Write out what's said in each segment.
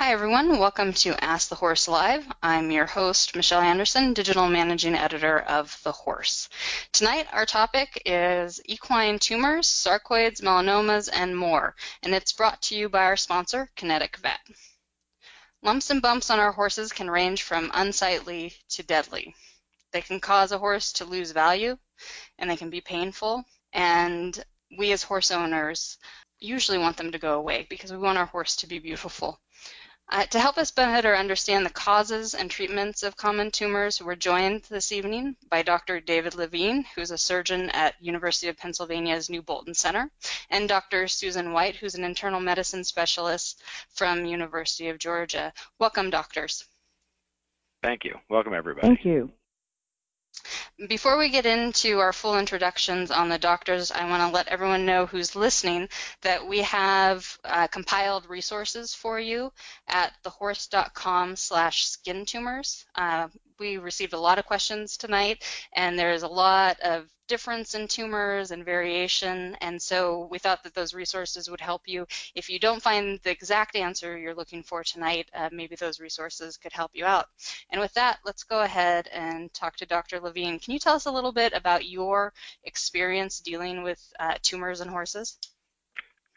Hi, everyone. Welcome to Ask the Horse Live. I'm your host, Michelle Anderson, Digital Managing Editor of The Horse. Tonight, our topic is equine tumors, sarcoids, melanomas, and more, and it's brought to you by our sponsor, Kinetic Vet. Lumps and bumps on our horses can range from unsightly to deadly. They can cause a horse to lose value, and they can be painful, and we as horse owners usually want them to go away because we want our horse to be beautiful. Uh, to help us better understand the causes and treatments of common tumors, we're joined this evening by Dr. David Levine, who's a surgeon at University of Pennsylvania's New Bolton Center, and Dr. Susan White, who's an internal medicine specialist from University of Georgia. Welcome, doctors. Thank you. Welcome, everybody. Thank you. Before we get into our full introductions on the doctors, I want to let everyone know who's listening that we have uh, compiled resources for you at thehorse.com slash skin tumors. Uh, we received a lot of questions tonight, and there's a lot of difference in tumors and variation, and so we thought that those resources would help you. If you don't find the exact answer you're looking for tonight, uh, maybe those resources could help you out. And with that, let's go ahead and talk to Dr. Levine. Can you tell us a little bit about your experience dealing with uh, tumors in horses?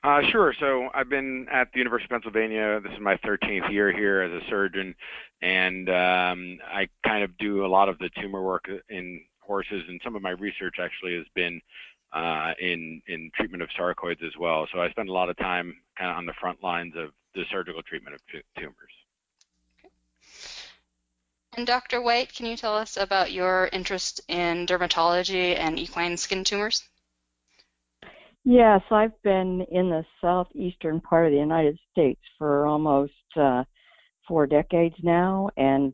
Uh, sure. So I've been at the University of Pennsylvania. This is my 13th year here as a surgeon, and um, I kind of do a lot of the tumor work in horses, and some of my research actually has been uh, in in treatment of sarcoids as well. So I spend a lot of time kind of on the front lines of the surgical treatment of tumors. Okay. And Dr. White, can you tell us about your interest in dermatology and equine skin tumors? Yes, I've been in the southeastern part of the United States for almost uh, four decades now, and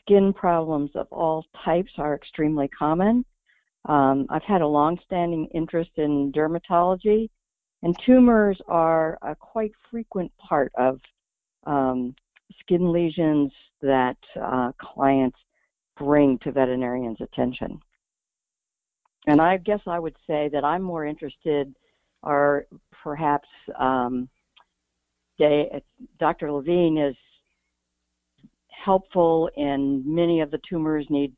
skin problems of all types are extremely common. Um, I've had a long-standing interest in dermatology, and tumors are a quite frequent part of um, skin lesions that uh, clients bring to veterinarians' attention. And I guess I would say that I'm more interested, or perhaps um, they, Dr. Levine is helpful in many of the tumors need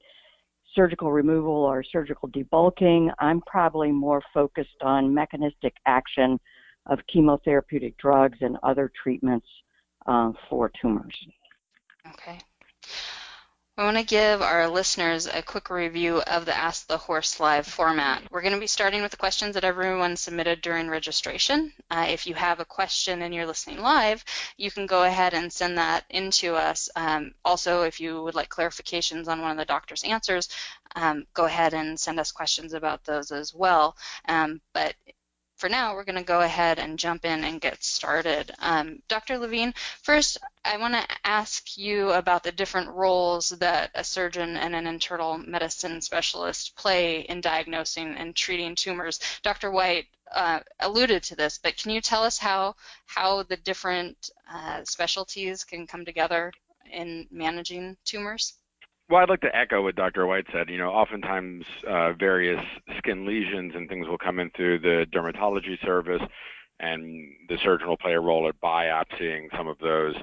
surgical removal or surgical debulking. I'm probably more focused on mechanistic action of chemotherapeutic drugs and other treatments uh, for tumors. Okay. I want to give our listeners a quick review of the Ask the Horse Live format. We're going to be starting with the questions that everyone submitted during registration. Uh, if you have a question and you're listening live, you can go ahead and send that in to us. Um, also, if you would like clarifications on one of the doctor's answers, um, go ahead and send us questions about those as well. Um, but for now, we're going to go ahead and jump in and get started. Um, Dr. Levine, first, I want to ask you about the different roles that a surgeon and an internal medicine specialist play in diagnosing and treating tumors. Dr. White uh, alluded to this, but can you tell us how how the different uh, specialties can come together in managing tumors? Well, I'd like to echo what Dr. White said. You know, oftentimes uh, various skin lesions and things will come in through the dermatology service, and the surgeon will play a role at biopsying some of those,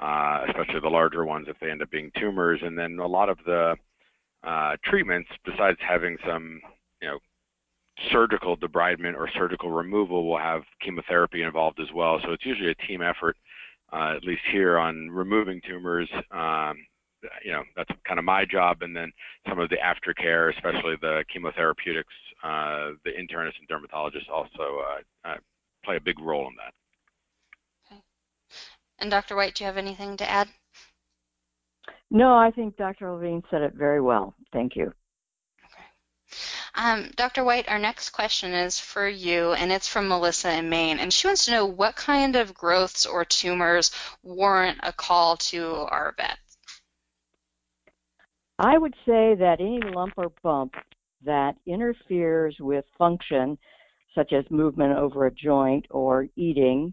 uh, especially the larger ones if they end up being tumors. And then a lot of the uh, treatments, besides having some, you know, surgical debridement or surgical removal, will have chemotherapy involved as well. So it's usually a team effort, uh, at least here on removing tumors. Um, you know that's kind of my job and then some of the aftercare especially the chemotherapeutics uh, the internist and dermatologists also uh, uh, play a big role in that okay. and dr white do you have anything to add no i think dr levine said it very well thank you um, Dr. White, our next question is for you, and it's from Melissa in Maine. And she wants to know what kind of growths or tumors warrant a call to our vet. I would say that any lump or bump that interferes with function, such as movement over a joint or eating,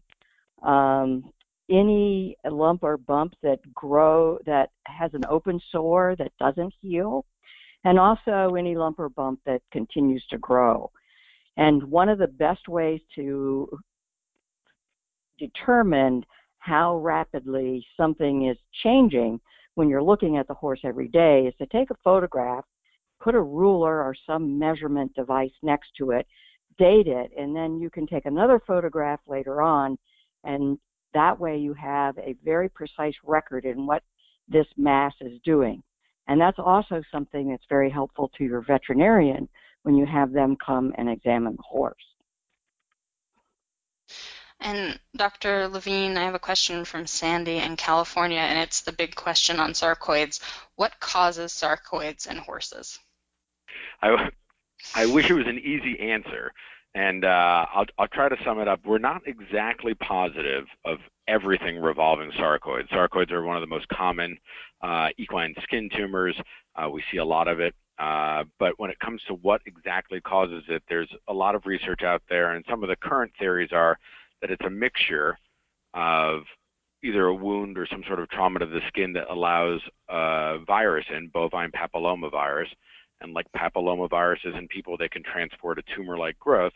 um, any lump or bump that grow that has an open sore that doesn't heal, and also any lump or bump that continues to grow. And one of the best ways to determine how rapidly something is changing when you're looking at the horse every day is to take a photograph, put a ruler or some measurement device next to it, date it, and then you can take another photograph later on, and that way you have a very precise record in what this mass is doing. And that's also something that's very helpful to your veterinarian when you have them come and examine the horse. And Dr. Levine, I have a question from Sandy in California, and it's the big question on sarcoids. What causes sarcoids in horses? I, I wish it was an easy answer, and uh, I'll, I'll try to sum it up. We're not exactly positive of everything revolving sarcoids. Sarcoids are one of the most common uh, equine skin tumors. Uh, we see a lot of it. Uh, but when it comes to what exactly causes it, there's a lot of research out there, and some of the current theories are that it's a mixture of either a wound or some sort of trauma to the skin that allows a virus in, bovine papillomavirus, and like papillomaviruses in people, they can transport a tumor-like growth.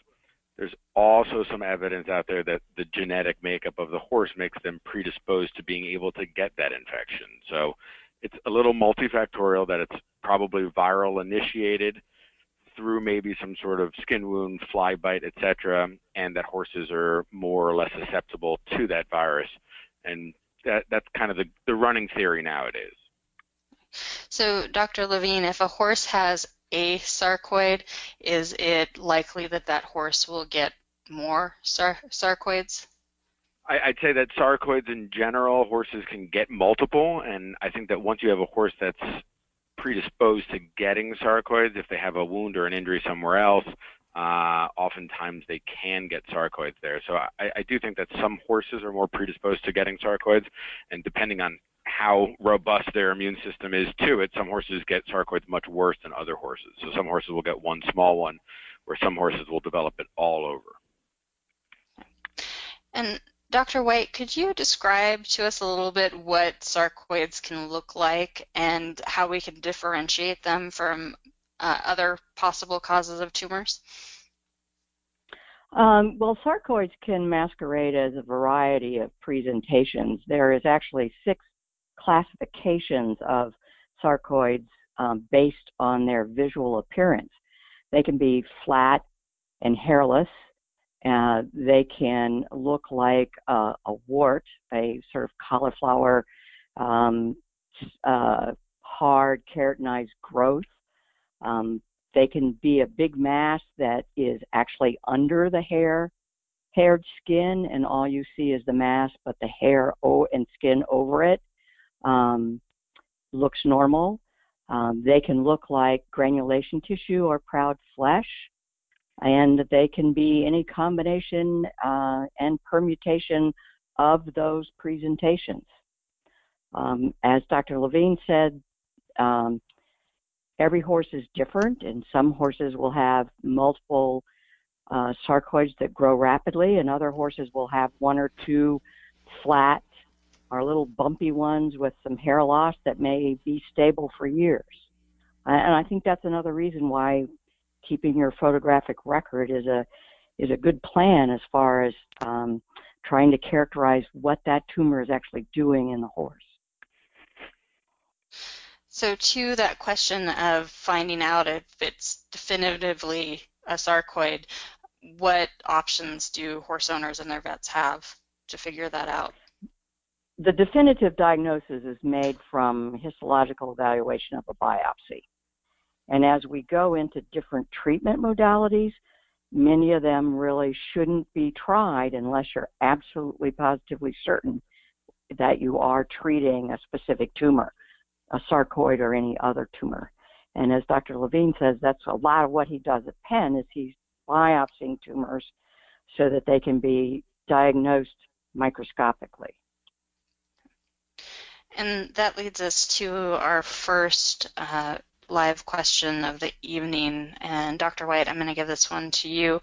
There's also some evidence out there that the genetic makeup of the horse makes them predisposed to being able to get that infection. So it's a little multifactorial that it's probably viral initiated through maybe some sort of skin wound, fly bite, etc., and that horses are more or less susceptible to that virus. And that, that's kind of the, the running theory nowadays. So, Dr. Levine, if a horse has a sarcoid, is it likely that that horse will get more sar- sarcoids? I, would say that sarcoids in general, horses can get multiple, and I think that once you have a horse that's predisposed to getting sarcoids if they have a wound or an injury somewhere else. Uh, oftentimes they can get sarcoids there. So I, I do think that some horses are more predisposed to getting sarcoids, and depending on how robust their immune system is to it, some horses get sarcoids much worse than other horses. So some horses will get one small one, where some horses will develop it all over. And Dr. White, could you describe to us a little bit what sarcoids can look like and how we can differentiate them from uh, other possible causes of tumors? Um, well, sarcoids can masquerade as a variety of presentations. There is actually six classifications of sarcoids um, based on their visual appearance. They can be flat and hairless, uh, they can look like a, a, wart, a sort of cauliflower, um, uh, hard keratinized growth. Um, they can be a big mass that is actually under the hair, haired skin, and all you see is the mass, but the hair and skin over it um, looks normal. Um, they can look like granulation tissue or proud flesh and they can be any combination uh, and permutation of those presentations. Um, as Dr. Levine said, um, every horse is different, and some horses will have multiple uh, sarcoids that grow rapidly, and other horses will have one or two flat or little bumpy ones with some hair loss that may be stable for years. And I think that's another reason why keeping your photographic record is a is a good plan as far as um, trying to characterize what that tumor is actually doing in the horse. So, to that question of finding out if it's definitively a sarcoid, what options do horse owners and their vets have to figure that out? The definitive diagnosis is made from histological evaluation of a biopsy. And as we go into different treatment modalities, many of them really shouldn't be tried unless you're absolutely positively certain that you are treating a specific tumor, a sarcoid or any other tumor. And as Dr. Levine says, that's a lot of what he does at Penn is he's biopsying tumors so that they can be diagnosed microscopically. And that leads us to our first uh, live question of the evening. And Dr. White, I'm going to give this one to you.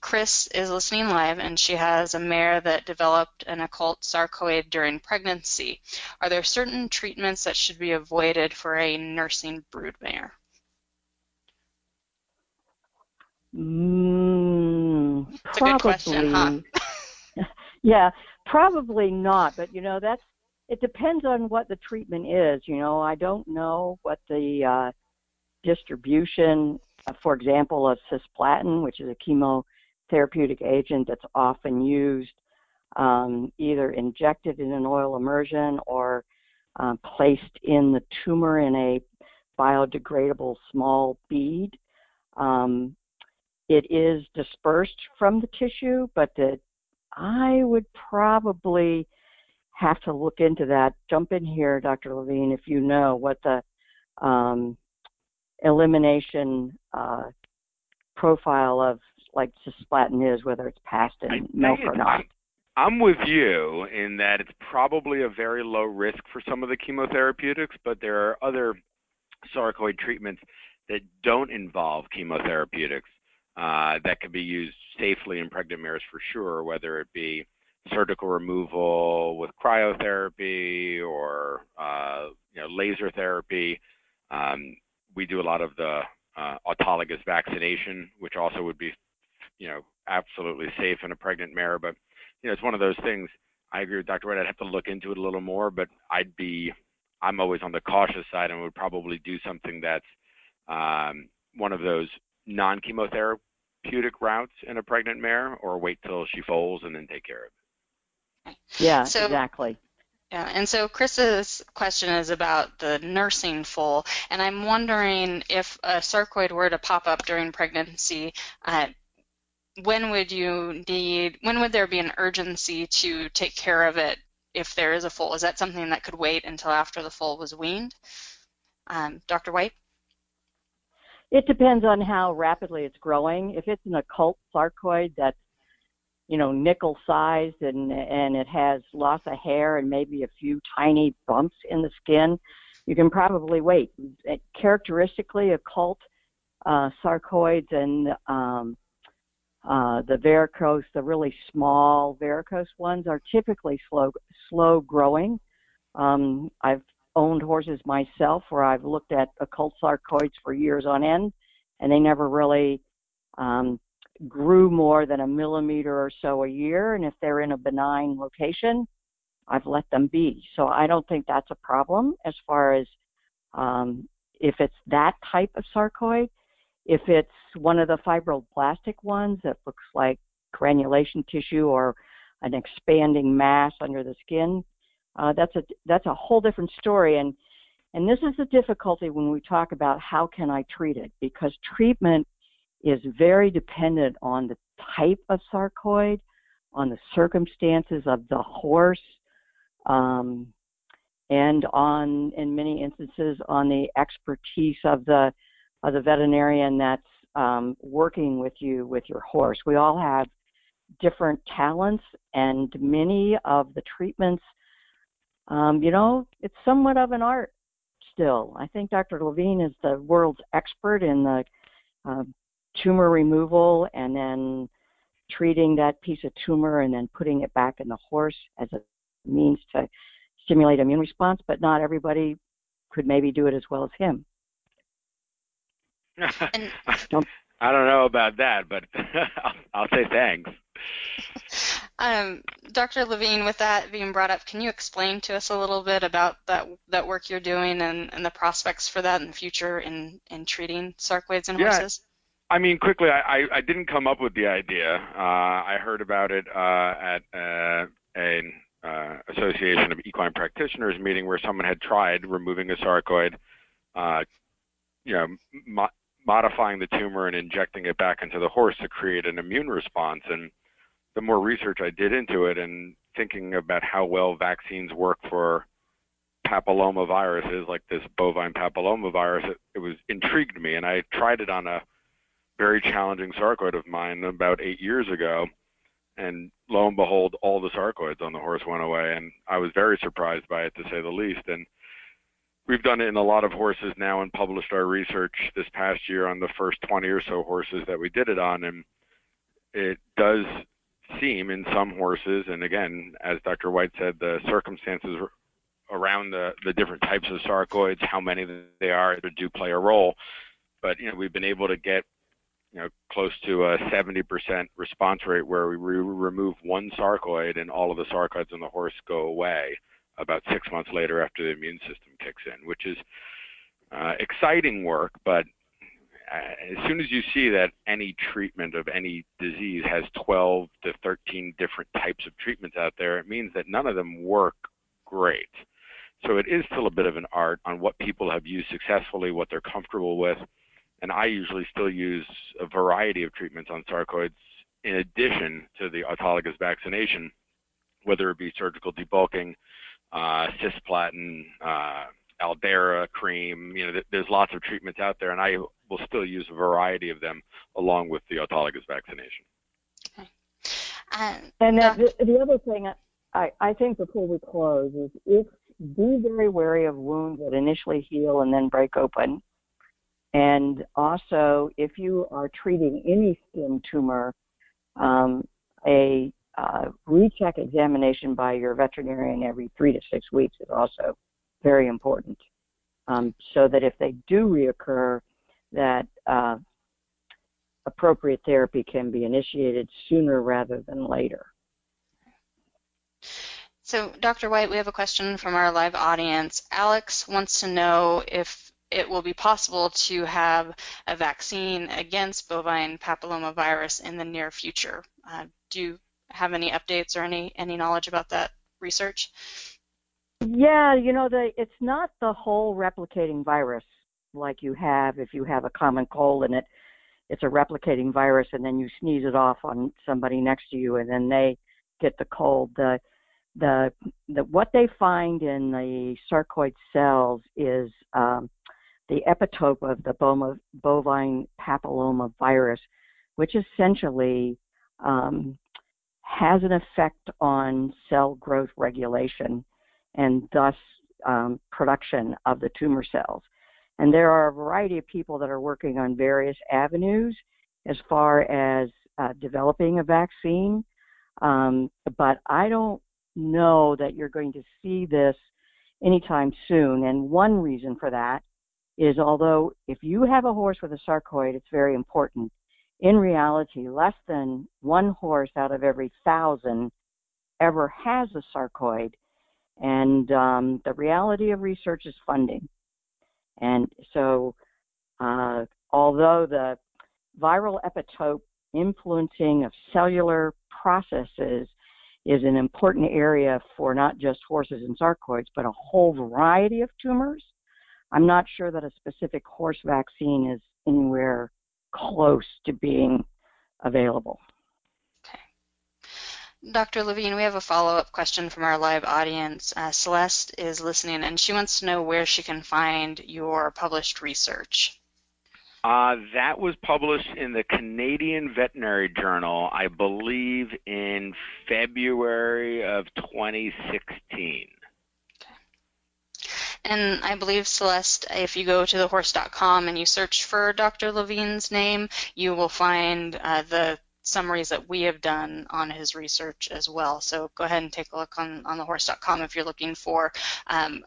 Chris is listening live, and she has a mare that developed an occult sarcoid during pregnancy. Are there certain treatments that should be avoided for a nursing brood mare? Mm, probably. Question, huh? yeah, Probably not, but you know that's it depends on what the treatment is. You know, I don't know what the uh, distribution, uh, for example, of cisplatin, which is a chemotherapeutic agent that's often used um, either injected in an oil emulsion or uh, placed in the tumor in a biodegradable small bead. Um, it is dispersed from the tissue, but the, I would probably have to look into that. Jump in here, Dr. Levine, if you know what the um, elimination uh, profile of like cisplatin is, whether it's passed in milk or not. I'm with you in that it's probably a very low risk for some of the chemotherapeutics, but there are other sarcoid treatments that don't involve chemotherapeutics uh, that can be used safely in pregnant mares for sure, whether it be surgical removal with cryotherapy or uh, you know laser therapy. Um, we do a lot of the uh, autologous vaccination, which also would be you know absolutely safe in a pregnant mare. But you know it's one of those things. I agree with Dr. White. I'd have to look into it a little more, but I'd be I'm always on the cautious side and would probably do something that's um, one of those non-chemotherapeutic routes in a pregnant mare, or wait till she foals and then take care of it. Yeah, so, exactly. Yeah, and so Chris's question is about the nursing foal, and I'm wondering if a sarcoid were to pop up during pregnancy, uh, when would you need, when would there be an urgency to take care of it if there is a foal? Is that something that could wait until after the foal was weaned? Um, Dr. White? It depends on how rapidly it's growing. If it's an occult sarcoid that's you know, nickel sized and and it has lots of hair and maybe a few tiny bumps in the skin, you can probably wait. Characteristically, occult uh, sarcoids and um, uh, the verrucose, the really small verrucose ones, are typically slow slow growing. Um, I've owned horses myself where I've looked at occult sarcoids for years on end, and they never really um, grew more than a millimeter or so a year, and if they're in a benign location, I've let them be. So I don't think that's a problem as far as um, if it's that type of sarcoid. If it's one of the fibroblastic ones that looks like granulation tissue or an expanding mass under the skin, uh, that's a that's a whole different story. And and this is the difficulty when we talk about how can I treat it because treatment is very dependent on the type of sarcoid, on the circumstances of the horse, um, and on, in many instances, on the expertise of the of the veterinarian that's um, working with you with your horse. We all have different talents, and many of the treatments, um, you know, it's somewhat of an art still. I think Dr. Levine is the world's expert in the uh, tumor removal and then treating that piece of tumor and then putting it back in the horse as a means to stimulate immune response, but not everybody could maybe do it as well as him. I don't know about that, but I'll, I'll say thanks. Um, Dr. Levine, with that being brought up, can you explain to us a little bit about that that work you're doing and, and the prospects for that in the future in, in treating sarcoids in yeah. horses? I mean, quickly, I, I didn't come up with the idea. Uh, I heard about it uh, at uh, an uh, Association of Equine Practitioners meeting where someone had tried removing a sarcoid, uh, you know, mo- modifying the tumor and injecting it back into the horse to create an immune response. And the more research I did into it and thinking about how well vaccines work for papilloma viruses like this bovine papilloma virus, it, it was intrigued me, and I tried it on a very challenging sarcoid of mine about eight years ago. And lo and behold, all the sarcoids on the horse went away. And I was very surprised by it, to say the least. And we've done it in a lot of horses now and published our research this past year on the first 20 or so horses that we did it on. And it does seem in some horses, and again, as Dr. White said, the circumstances around the, the different types of sarcoids, how many they are, do play a role. But you know, we've been able to get you know, close to a 70% response rate where we re remove one sarcoid and all of the sarcoids in the horse go away about six months later after the immune system kicks in, which is uh, exciting work, but uh, as soon as you see that any treatment of any disease has 12 to 13 different types of treatments out there, it means that none of them work great. So it is still a bit of an art on what people have used successfully, what they're comfortable with, and I usually still use a variety of treatments on sarcoids in addition to the autologous vaccination, whether it be surgical debulking, uh, cisplatin, uh, Aldara cream. You know, there's lots of treatments out there, and I will still use a variety of them along with the autologous vaccination. Okay. And, and the, the other thing I, I think before we close is if be very wary of wounds that initially heal and then break open. And also, if you are treating any skin tumor, um, a uh, recheck examination by your veterinarian every three to six weeks is also very important. Um, so that if they do reoccur, that uh, appropriate therapy can be initiated sooner rather than later. So, Dr. White, we have a question from our live audience. Alex wants to know if it will be possible to have a vaccine against bovine papillomavirus in the near future. Uh, do you have any updates or any, any knowledge about that research? Yeah, you know, the, it's not the whole replicating virus like you have if you have a common cold and it it's a replicating virus and then you sneeze it off on somebody next to you and then they get the cold. The the, the what they find in the sarcoid cells is um, the epitope of the boma, bovine papilloma virus, which essentially um, has an effect on cell growth regulation and thus um, production of the tumor cells. And there are a variety of people that are working on various avenues as far as uh, developing a vaccine. Um, but I don't know that you're going to see this anytime soon. And one reason for that is although if you have a horse with a sarcoid, it's very important. In reality, less than one horse out of every thousand ever has a sarcoid. And um, the reality of research is funding. And so, uh, although the viral epitope influencing of cellular processes is an important area for not just horses and sarcoids, but a whole variety of tumors. I'm not sure that a specific horse vaccine is anywhere close to being available. Okay. Dr. Levine, we have a follow-up question from our live audience. Uh, Celeste is listening, and she wants to know where she can find your published research. Uh, that was published in the Canadian Veterinary Journal, I believe, in February of 2016. And I believe, Celeste, if you go to thehorse.com and you search for Dr. Levine's name, you will find uh, the summaries that we have done on his research as well. So go ahead and take a look on, on thehorse.com if you're looking for um,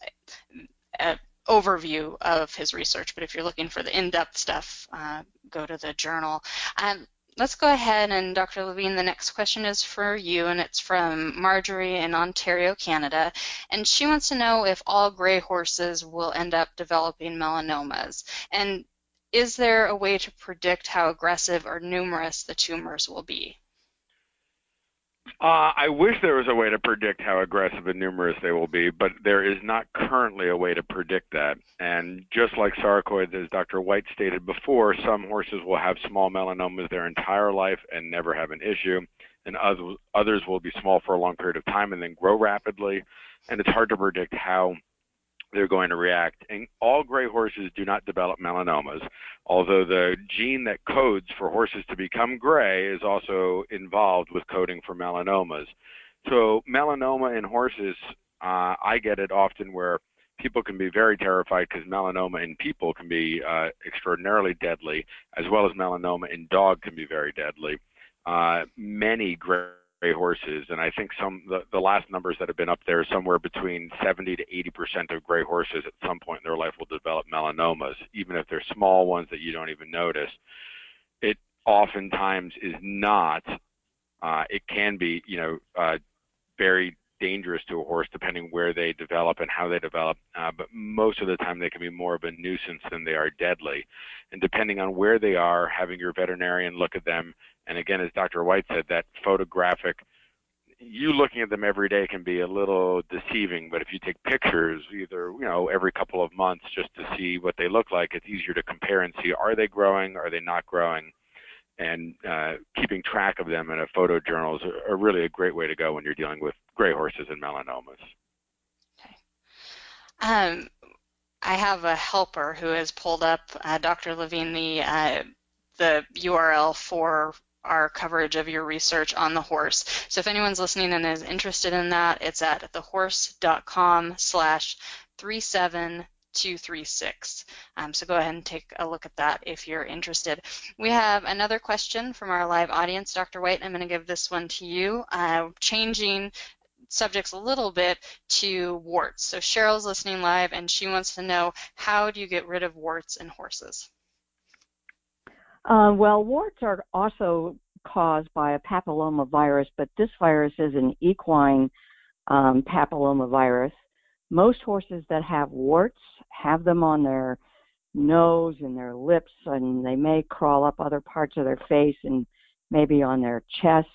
a overview of his research, but if you're looking for the in-depth stuff, uh, go to the journal. Um, let's go ahead and Dr. Levine, the next question is for you, and it's from Marjorie in Ontario, Canada, and she wants to know if all gray horses will end up developing melanomas, and is there a way to predict how aggressive or numerous the tumors will be? Uh, I wish there was a way to predict how aggressive and numerous they will be, but there is not currently a way to predict that. And just like sarcoids, as Dr. White stated before, some horses will have small melanomas their entire life and never have an issue, and others will be small for a long period of time and then grow rapidly. And it's hard to predict how they're going to react. And all gray horses do not develop melanomas, although the gene that codes for horses to become gray is also involved with coding for melanomas. So melanoma in horses, uh, I get it often where people can be very terrified because melanoma in people can be uh, extraordinarily deadly, as well as melanoma in dog can be very deadly. Uh, many gray horses, and I think some the, the last numbers that have been up there somewhere between 70 to 80 percent of gray horses at some point in their life will develop melanomas, even if they're small ones that you don't even notice. It oftentimes is not. Uh, it can be, you know, uh, very dangerous to a horse depending where they develop and how they develop. Uh, but most of the time they can be more of a nuisance than they are deadly. And depending on where they are, having your veterinarian look at them, and again, as Dr. White said, that photographic you looking at them every day can be a little deceiving, but if you take pictures either, you know, every couple of months just to see what they look like, it's easier to compare and see are they growing, are they not growing, and uh, keeping track of them in a photo journal is a, a really a great way to go when you're dealing with gray horses and melanomas. Okay. Um, I have a helper who has pulled up, uh, Dr. Levine, the uh, the URL for our coverage of your research on the horse. So if anyone's listening and is interested in that, it's at thehorse.com slash 37236. Um, so go ahead and take a look at that if you're interested. We have another question from our live audience. Dr. White, I'm going to give this one to you. Uh, changing subjects a little bit to warts. So Cheryl's listening live and she wants to know how do you get rid of warts in horses? Uh, well, warts are also caused by a papillomavirus, but this virus is an equine um, papillomavirus. Most horses that have warts have them on their nose and their lips, and they may crawl up other parts of their face and maybe on their chest.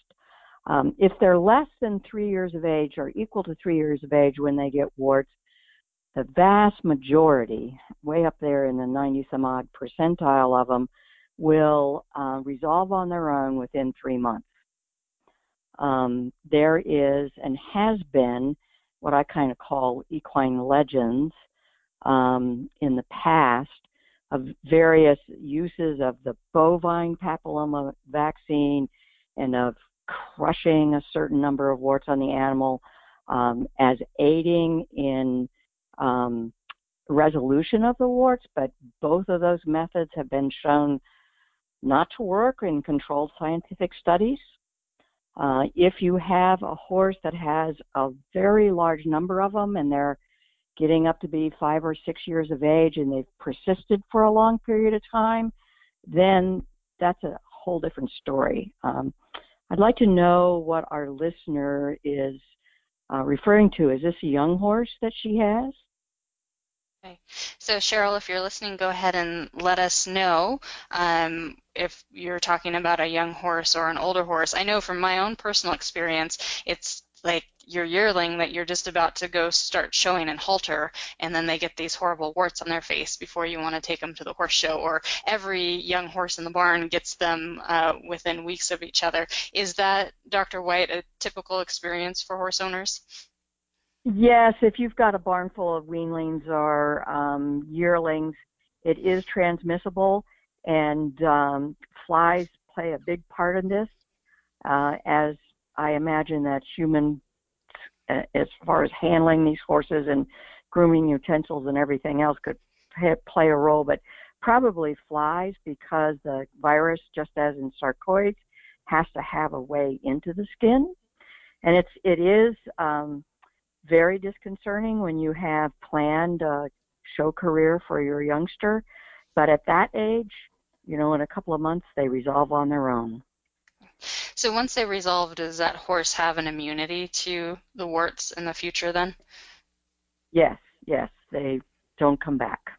Um, if they're less than three years of age or equal to three years of age when they get warts, the vast majority, way up there in the 90 some odd percentile of them, will uh, resolve on their own within three months. Um, there is and has been what I kind of call equine legends um, in the past of various uses of the bovine papilloma vaccine and of crushing a certain number of warts on the animal um, as aiding in um, resolution of the warts, but both of those methods have been shown not to work in controlled scientific studies. Uh, if you have a horse that has a very large number of them and they're getting up to be five or six years of age and they've persisted for a long period of time, then that's a whole different story. Um, I'd like to know what our listener is uh, referring to. Is this a young horse that she has? Okay. So Cheryl, if you're listening, go ahead and let us know um, if you're talking about a young horse or an older horse. I know from my own personal experience, it's like your yearling that you're just about to go start showing in halter, and then they get these horrible warts on their face before you want to take them to the horse show, or every young horse in the barn gets them uh, within weeks of each other. Is that, Dr. White, a typical experience for horse owners? Yes, if you've got a barn full of weanlings or um, yearlings, it is transmissible, and um, flies play a big part in this. Uh, as I imagine that human, uh, as far as handling these horses and grooming utensils and everything else, could play a role, but probably flies because the virus, just as in sarcoids, has to have a way into the skin, and it's it is. Um, very disconcerting when you have planned a show career for your youngster. But at that age, you know, in a couple of months, they resolve on their own. So once they resolve, does that horse have an immunity to the warts in the future then? Yes, yes. They don't come back.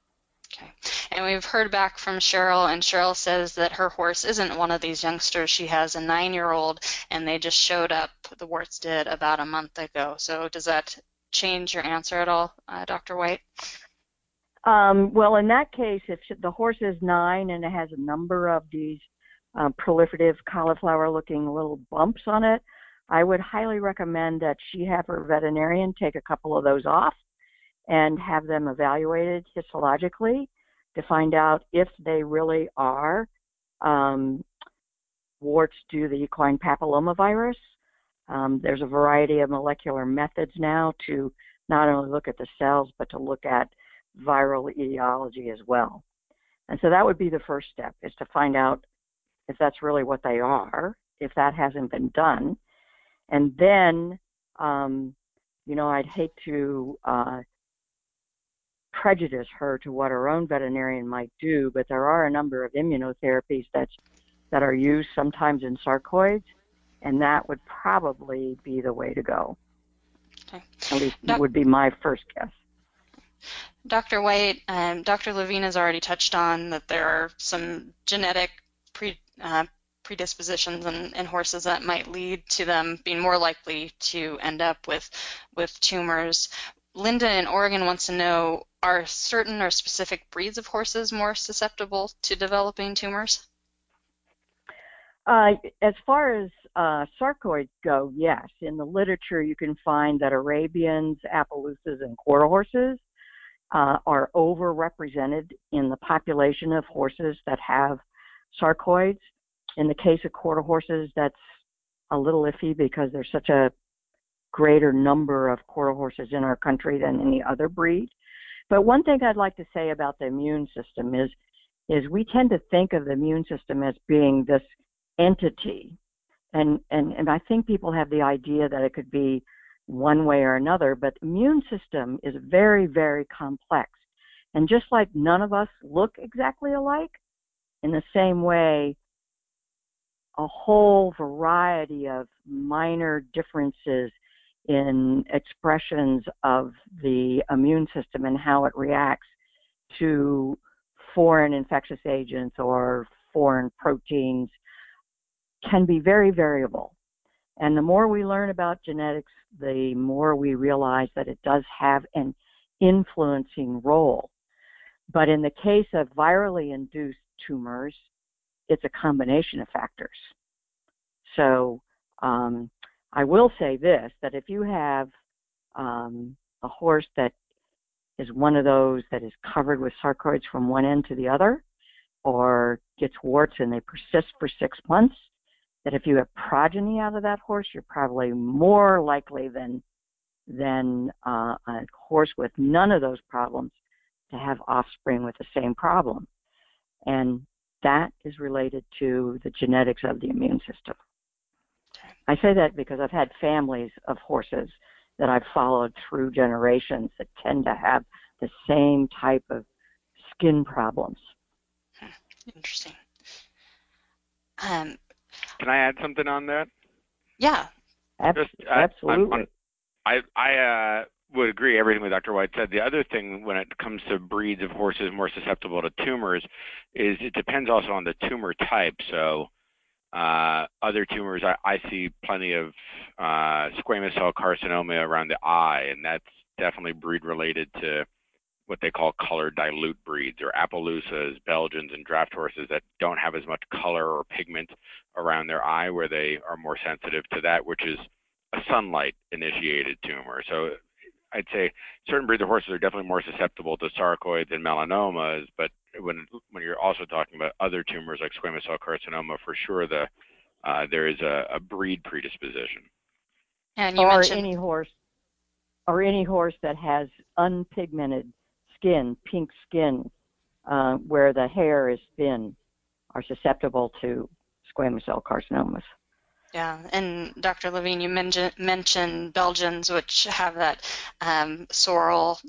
And we've heard back from Cheryl, and Cheryl says that her horse isn't one of these youngsters. She has a nine year old, and they just showed up, the warts did, about a month ago. So does that change your answer at all, uh, Dr. White? Um, well, in that case, if the horse is nine and it has a number of these um, proliferative cauliflower looking little bumps on it, I would highly recommend that she have her veterinarian take a couple of those off and have them evaluated histologically to find out if they really are um, warts due to the equine papillomavirus. Um, there's a variety of molecular methods now to not only look at the cells, but to look at viral etiology as well. And so that would be the first step, is to find out if that's really what they are, if that hasn't been done. And then, um, you know, I'd hate to uh, prejudice her to what her own veterinarian might do, but there are a number of immunotherapies that that are used sometimes in sarcoids, and that would probably be the way to go. Okay. At least Doc- would be my first guess. Dr. White, um, Dr. Levine has already touched on that there are some genetic pre, uh, predispositions in, in, horses that might lead to them being more likely to end up with with tumors. Linda in Oregon wants to know: Are certain or specific breeds of horses more susceptible to developing tumors? Uh, as far as uh, sarcoids go, yes. In the literature, you can find that Arabians, Appaloosas, and quarter horses uh, are overrepresented in the population of horses that have sarcoids. In the case of quarter horses, that's a little iffy because there's such a greater number of quarter horses in our country than any other breed. But one thing I'd like to say about the immune system is is we tend to think of the immune system as being this entity. And, and, and I think people have the idea that it could be one way or another, but the immune system is very, very complex. And just like none of us look exactly alike, in the same way, a whole variety of minor differences in expressions of the immune system and how it reacts to foreign infectious agents or foreign proteins can be very variable. And the more we learn about genetics, the more we realize that it does have an influencing role. But in the case of virally induced tumors, it's a combination of factors. So um, I will say this that if you have um, a horse that is one of those that is covered with sarcoids from one end to the other, or gets warts and they persist for six months, that if you have progeny out of that horse, you're probably more likely than than uh, a horse with none of those problems to have offspring with the same problem. And that is related to the genetics of the immune system. I say that because I've had families of horses that I've followed through generations that tend to have the same type of skin problems. Interesting. Um, can I add something on that? Yeah. Just, Absolutely. I I, uh, would agree everything that Dr. White said. The other thing when it comes to breeds of horses more susceptible to tumors is it depends also on the tumor type. So uh, other tumors, I, see plenty of uh, squamous cell carcinoma around the eye, and that's definitely breed related to what they call color dilute breeds or Appaloosas, Belgians, and draft horses that don't have as much color or pigment around their eye where they are more sensitive to that, which is a sunlight initiated tumor. So I'd say certain breeds of horses are definitely more susceptible to sarcoids and melanomas, but when when you're also talking about other tumors like squamous cell carcinoma, for sure the uh, there is a, a, breed predisposition. And you or mentioned... any horse, or any horse that has unpigmented skin, pink skin, uh, where the hair is thin, are susceptible to squamous cell carcinomas. Yeah, and Dr. Levine, you mentioned, mentioned Belgians, which have that um, sorrel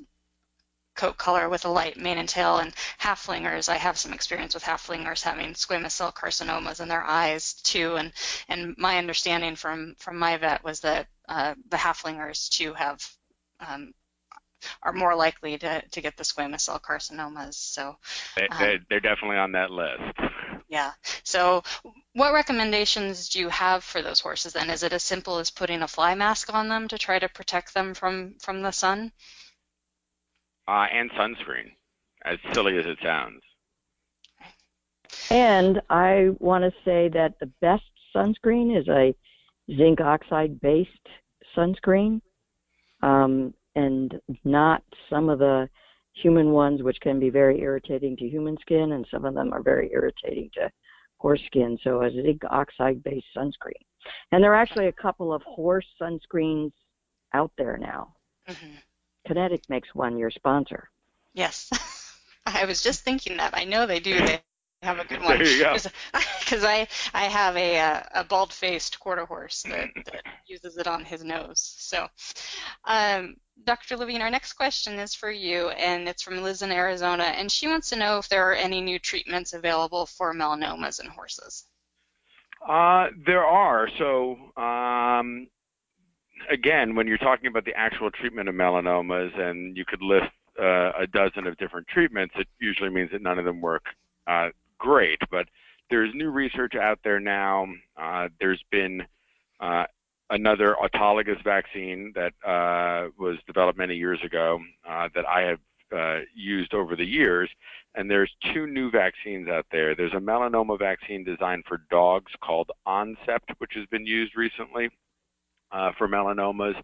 coat color with a light mane and tail, and Haflingers. I have some experience with Haflingers having squamous cell carcinomas in their eyes too, and and my understanding from from my vet was that uh, the Haflingers too have um, are more likely to, to get the squamous cell carcinomas. So they, are um, definitely on that list. Yeah. So what recommendations do you have for those horses then? Is it as simple as putting a fly mask on them to try to protect them from, from the sun? Uh, and sunscreen, as silly as it sounds. And I want to say that the best sunscreen is a zinc oxide based sunscreen. Um, and not some of the human ones, which can be very irritating to human skin, and some of them are very irritating to horse skin. So a zinc oxide based sunscreen. And there are actually a couple of horse sunscreens out there now. Mm-hmm. Kinetic makes one your sponsor. Yes. I was just thinking that. I know they do. They have a good one. There you go. Because I, I have a, uh, a bald-faced quarter horse that, that uses it on his nose. So, um, Dr. Levine, our next question is for you, and it's from Liz in Arizona, and she wants to know if there are any new treatments available for melanomas in horses. Uh, there are. So, um, again, when you're talking about the actual treatment of melanomas, and you could list uh, a dozen of different treatments, it usually means that none of them work uh, great. But there's new research out there now. Uh, there's been uh, another autologous vaccine that uh, was developed many years ago uh, that I have uh, used over the years. And there's two new vaccines out there. There's a melanoma vaccine designed for dogs called Oncept, which has been used recently uh, for melanomas.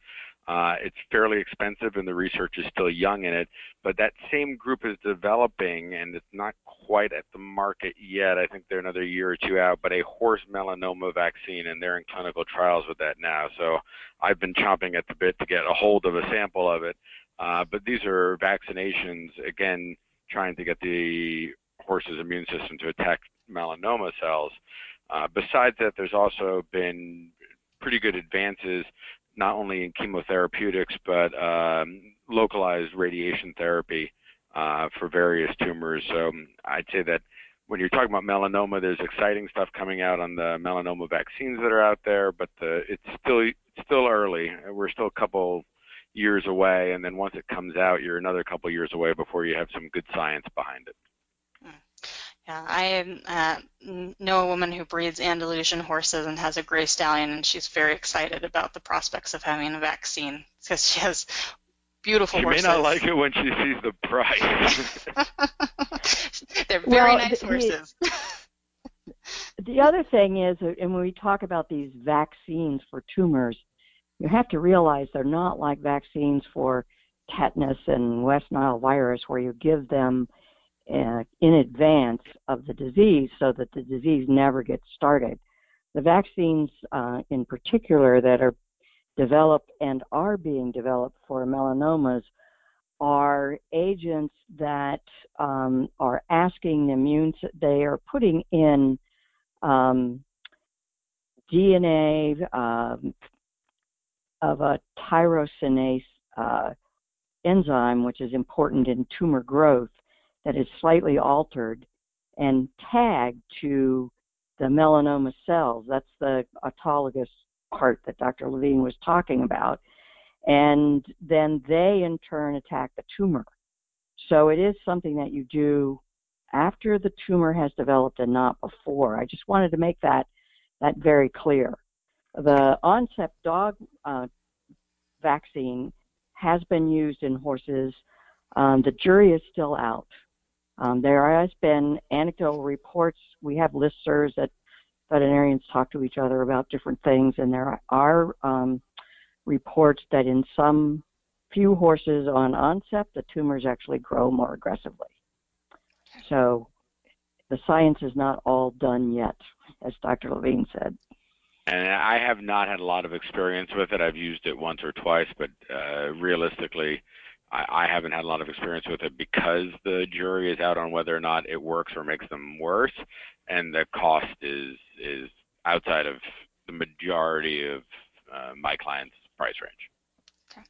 Uh, it's fairly expensive and the research is still young in it, but that same group is developing and it's not quite at the market yet. I think they're another year or two out, but a horse melanoma vaccine and they're in clinical trials with that now. So I've been chomping at the bit to get a hold of a sample of it. Uh, but these are vaccinations, again, trying to get the horse's immune system to attack melanoma cells. Uh, besides that, there's also been pretty good advances not only in chemotherapeutics but um, localized radiation therapy uh, for various tumors. So um, I'd say that when you're talking about melanoma, there's exciting stuff coming out on the melanoma vaccines that are out there, but the, it's still it's still early. We're still a couple years away, and then once it comes out, you're another couple years away before you have some good science behind it. Yeah, I uh, know a woman who breeds Andalusian horses and has a gray stallion, and she's very excited about the prospects of having a vaccine because she has beautiful she horses. She may not like it when she sees the price. They're very well, nice horses. the other thing is, and when we talk about these vaccines for tumors, you have to realize they're not like vaccines for tetanus and West Nile virus, where you give them uh, in advance of the disease so that the disease never gets started. The vaccines, uh, in particular, that are developed and are being developed for melanomas are agents that um, are asking the immune, they are putting in um, DNA um, of a tyrosinase uh, enzyme, which is important in tumor growth, that is slightly altered and tagged to the melanoma cells. That's the autologous part that Dr. Levine was talking about. And then they in turn attack the tumor. So it is something that you do after the tumor has developed and not before. I just wanted to make that that very clear. The Oncept dog uh, vaccine has been used in horses. Um, the jury is still out. Um, there has been anecdotal reports. We have listservs that veterinarians talk to each other about different things, and there are um, reports that in some few horses on Oncept, the tumors actually grow more aggressively. So the science is not all done yet, as Dr. Levine said. And I have not had a lot of experience with it. I've used it once or twice, but uh, realistically, I, I haven't had a lot of experience with it because the jury is out on whether or not it works or makes them worse, and the cost is is outside of the majority of uh, my clients' price range.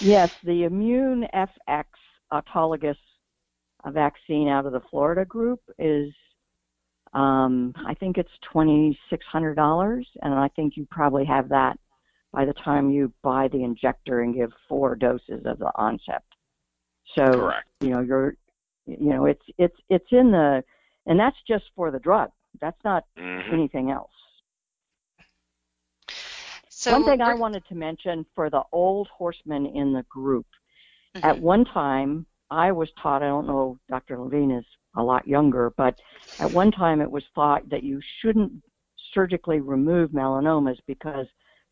Yes, the Immune FX autologous vaccine out of the Florida group is, um, I think it's twenty six hundred dollars, and I think you probably have that by the time you buy the injector and give four doses of the Oncept. So Correct. you know you're you know it's it's it's in the and that's just for the drug. That's not mm-hmm. anything else. So one thing I wanted to mention for the old horsemen in the group. Mm-hmm. At one time, I was taught. I don't know. Dr. Levine is a lot younger, but at one time it was thought that you shouldn't surgically remove melanomas because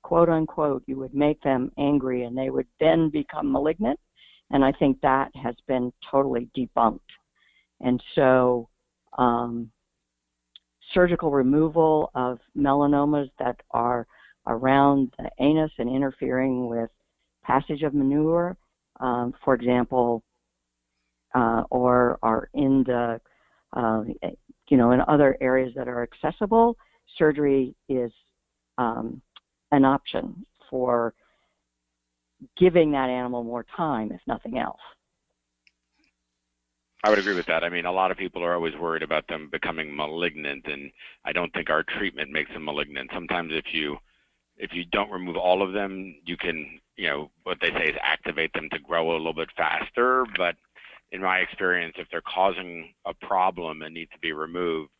quote unquote, you would make them angry and they would then become malignant. And I think that has been totally debunked. And so, um, surgical removal of melanomas that are around the anus and interfering with passage of manure, um, for example, uh, or are in the, uh, you know, in other areas that are accessible, surgery is um, an option for giving that animal more time, if nothing else. I would agree with that. I mean, a lot of people are always worried about them becoming malignant, and I don't think our treatment makes them malignant. Sometimes if you if you don't remove all of them, you can, you know, what they say is activate them to grow a little bit faster. But in my experience, if they're causing a problem and need to be removed,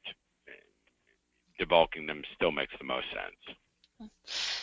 debulking them still makes the most sense.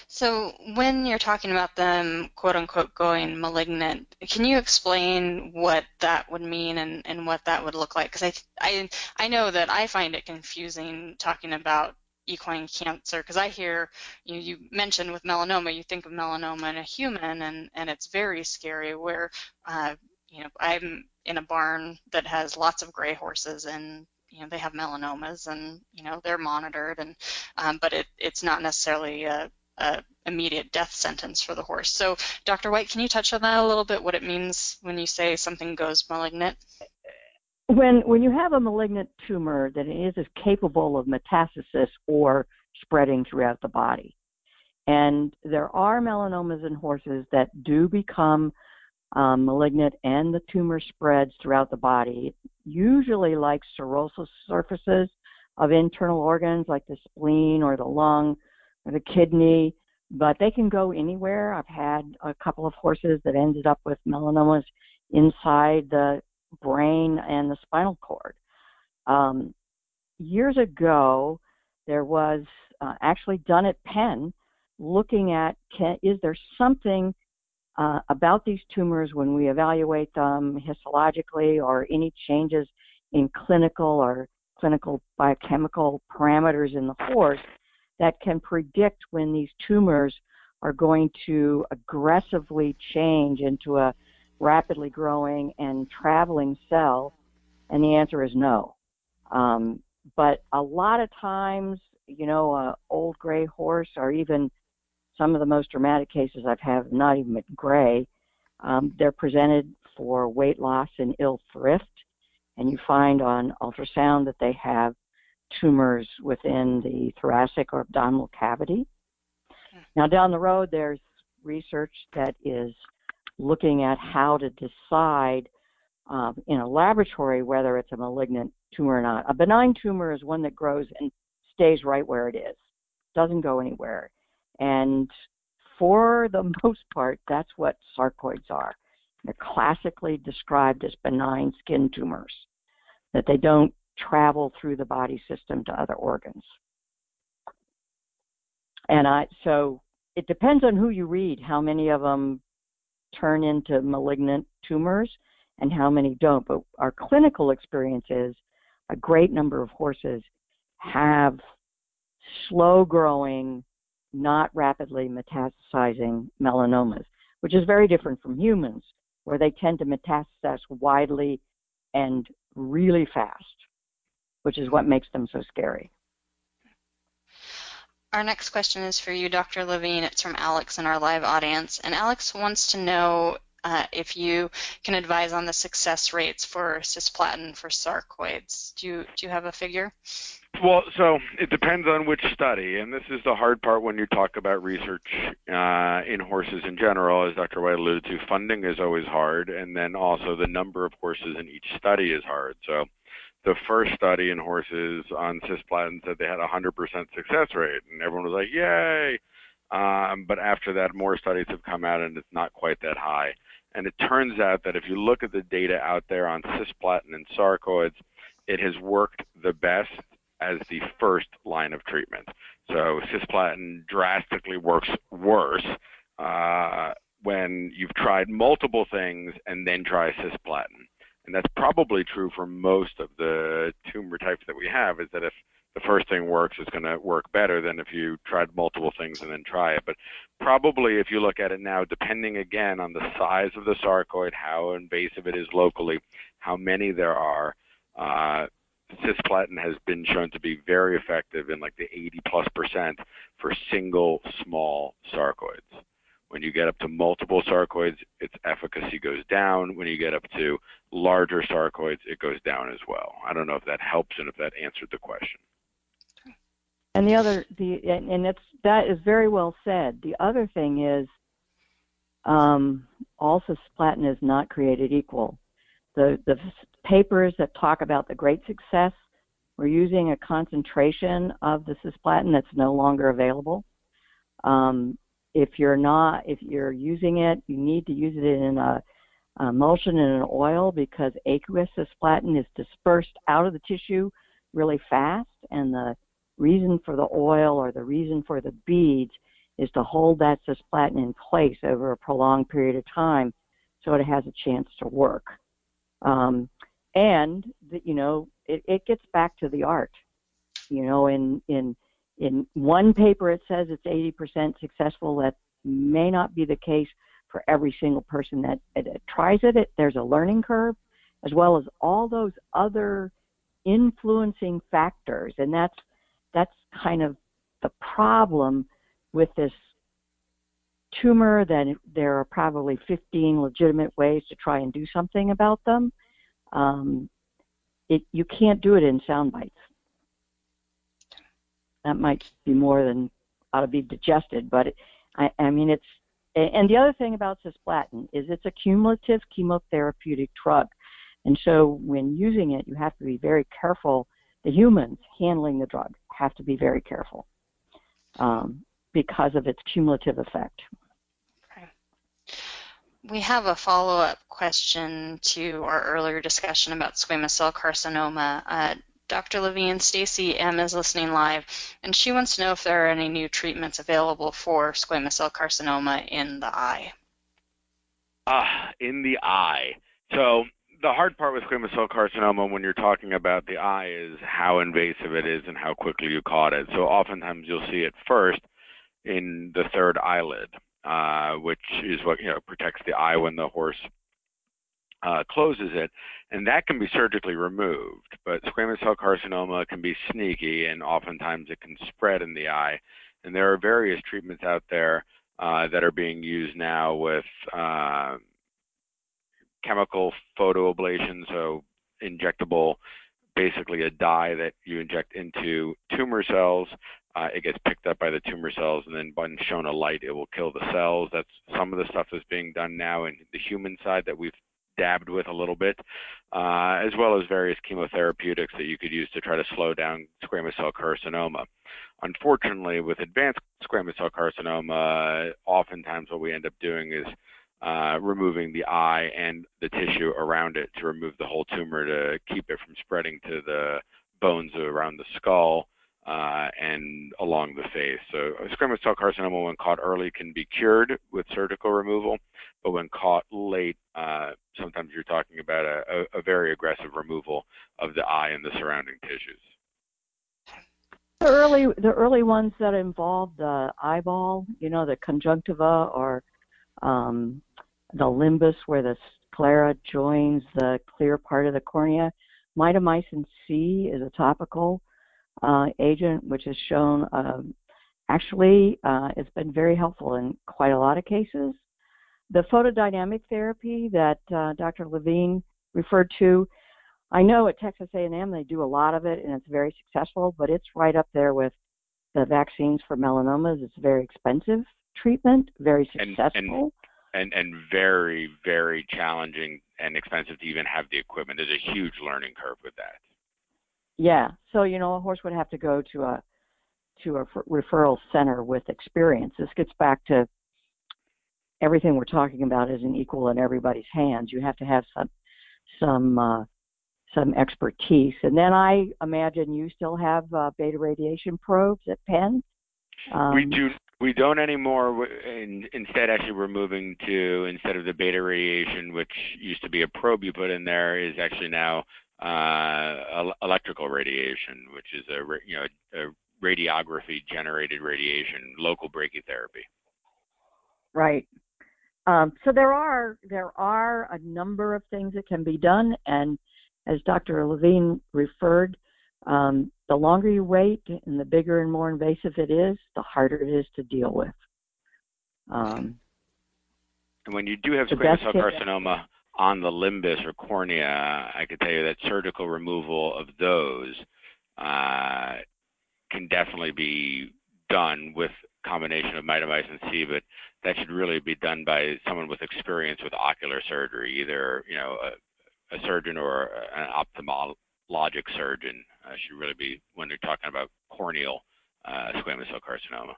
So when you're talking about them quote unquote going malignant, can you explain what that would mean and, and what that would look like? Because I, I, I know that I find it confusing talking about equine cancer because I hear you, you mentioned with melanoma, you think of melanoma in a human and, and it's very scary where, uh, you know, I'm in a barn that has lots of gray horses and you know they have melanomas and you know they're monitored and um, but it, it's not necessarily a, a, immediate death sentence for the horse. So Dr. White, can you touch on that a little bit? What it means when you say something goes malignant? When when you have a malignant tumor that is, is capable of metastasis or spreading throughout the body, and there are melanomas in horses that do become um, malignant and the tumor spreads throughout the body, usually like serosal surfaces of internal organs like the spleen or the lung or the kidney, but they can go anywhere. I've had a couple of horses that ended up with melanomas inside the brain and the spinal cord. Um, years ago, there was uh, actually done at Penn looking at can, is there something uh, about these tumors when we evaluate them histologically or any changes in clinical or clinical biochemical parameters in the horse that can predict when these tumors are going to aggressively change into a rapidly growing and traveling cell? And the answer is no. Um, but a lot of times, you know, a old gray horse or even some of the most dramatic cases I've had, not even gray, um, they're presented for weight loss and ill thrift, and you find on ultrasound that they have tumors within the thoracic or abdominal cavity. Now, down the road, there's research that is looking at how to decide um, in a laboratory whether it's a malignant tumor or not. A benign tumor is one that grows and stays right where it is, doesn't go anywhere. And for the most part, that's what sarcoids are. They're classically described as benign skin tumors, that they don't travel through the body system to other organs. And I so it depends on who you read how many of them turn into malignant tumors and how many don't. But our clinical experience is a great number of horses have slow growing, not rapidly metastasizing melanomas, which is very different from humans, where they tend to metastasize widely and really fast which is what makes them so scary. Our next question is for you, Dr. Levine. It's from Alex in our live audience. And Alex wants to know uh, if you can advise on the success rates for cisplatin for sarcoids. Do you, do you have a figure? Well, so it depends on which study, and this is the hard part when you talk about research uh, in horses in general. As Dr. White alluded to, funding is always hard, and then also the number of horses in each study is hard. So the first study in horses on cisplatin said they had a 100% success rate, and everyone was like, yay! Um, but after that, more studies have come out, and it's not quite that high. And it turns out that if you look at the data out there on cisplatin and sarcoids, it has worked the best as the first line of treatment. So cisplatin drastically works worse uh, when you've tried multiple things and then try cisplatin and that's probably true for most of the tumor types that we have, is that if the first thing works, it's going to work better than if you tried multiple things and then try it. But probably if you look at it now, depending again on the size of the sarcoid, how invasive it is locally, how many there are, uh, cisplatin has been shown to be very effective in like the 80 plus percent for single small sarcoids. When you get up to multiple sarcoids, its efficacy goes down. When you get up to larger sarcoids, it goes down as well. I don't know if that helps and if that answered the question. And the other, the and it's that is very well said. The other thing is, um, all cisplatin is not created equal. The, the papers that talk about the great success, we're using a concentration of the cisplatin that's no longer available. Um, if you're not, if you're using it, you need to use it in a, emulsion in an oil because aqueous cisplatin is dispersed out of the tissue really fast, and the reason for the oil or the reason for the beads is to hold that cisplatin in place over a prolonged period of time so it has a chance to work. Um, and the, you know, it, it gets back to the art. You know, in in in one paper it says it's 80% successful. That may not be the case for every single person that, that tries it. it. There's a learning curve, as well as all those other influencing factors, and that's that's kind of the problem with this tumor. then there are probably 15 legitimate ways to try and do something about them. Um, it you can't do it in sound bites. That might be more than ought to be digested, but it, I, I mean it's. And the other thing about cisplatin is it's a cumulative chemotherapeutic drug, and so when using it, you have to be very careful. The humans handling the drug have to be very careful um, because of its cumulative effect. We have a follow-up question to our earlier discussion about squamous cell carcinoma. Uh, Dr. Levine, Stacy M is listening live, and she wants to know if there are any new treatments available for squamous cell carcinoma in the eye. Ah, uh, in the eye. So the hard part with squamous cell carcinoma when you're talking about the eye is how invasive it is and how quickly you caught it. So oftentimes you'll see it first in the third eyelid which is what you know protects the eye when the horse uh, closes it, and that can be surgically removed. But squamous cell carcinoma can be sneaky, and oftentimes it can spread in the eye. And there are various treatments out there uh, that are being used now with uh, chemical photoablation, so injectable, basically a dye that you inject into tumor cells uh, it gets picked up by the tumor cells, and then when shown a light, it will kill the cells. That's some of the stuff that's being done now in the human side that we've dabbed with a little bit, uh, as well as various chemotherapeutics that you could use to try to slow down squamous cell carcinoma. Unfortunately, with advanced squamous cell carcinoma, oftentimes what we end up doing is uh, removing the eye and the tissue around it to remove the whole tumor to keep it from spreading to the bones around the skull uh, and along the face. So squamous cell carcinoma, when caught early, can be cured with surgical removal, but when caught late, uh, sometimes you're talking about a, a, a, very aggressive removal of the eye and the surrounding tissues. The early, the early ones that involve the eyeball, you know, the conjunctiva or um, the limbus, where the sclera joins the clear part of the cornea. Mitomycin C is a topical uh, agent, which has shown um, actually uh, it's been very helpful in quite a lot of cases. The photodynamic therapy that uh, Dr. Levine referred to, I know at Texas A&M they do a lot of it and it's very successful, but it's right up there with the vaccines for melanomas. It's a very expensive treatment, very successful. And, and, and, and very, very challenging and expensive to even have the equipment. There's a huge learning curve with that. Yeah. So you know, a horse would have to go to a to a referral center with experience. This gets back to everything we're talking about isn't equal in everybody's hands. You have to have some some uh, some expertise. And then I imagine you still have uh, beta radiation probes at Penn. Um, we do. We don't anymore. In, instead, actually, we're moving to instead of the beta radiation, which used to be a probe you put in there, is actually now electrical radiation, which is a you know a radiography generated radiation, local brachytherapy. Right. Um, so there are there are a number of things that can be done, and as Dr. Levine referred, um, the longer you wait and the bigger and more invasive it is, the harder it is to deal with. Um, and when you do have squamous cell carcinoma, on the limbus or cornea, I could tell you that surgical removal of those uh, can definitely be done with combination of mitomycin C, but that should really be done by someone with experience with ocular surgery, either you know a, a surgeon or an ophthalmologic surgeon uh, should really be when they're talking about corneal uh, squamous cell carcinoma.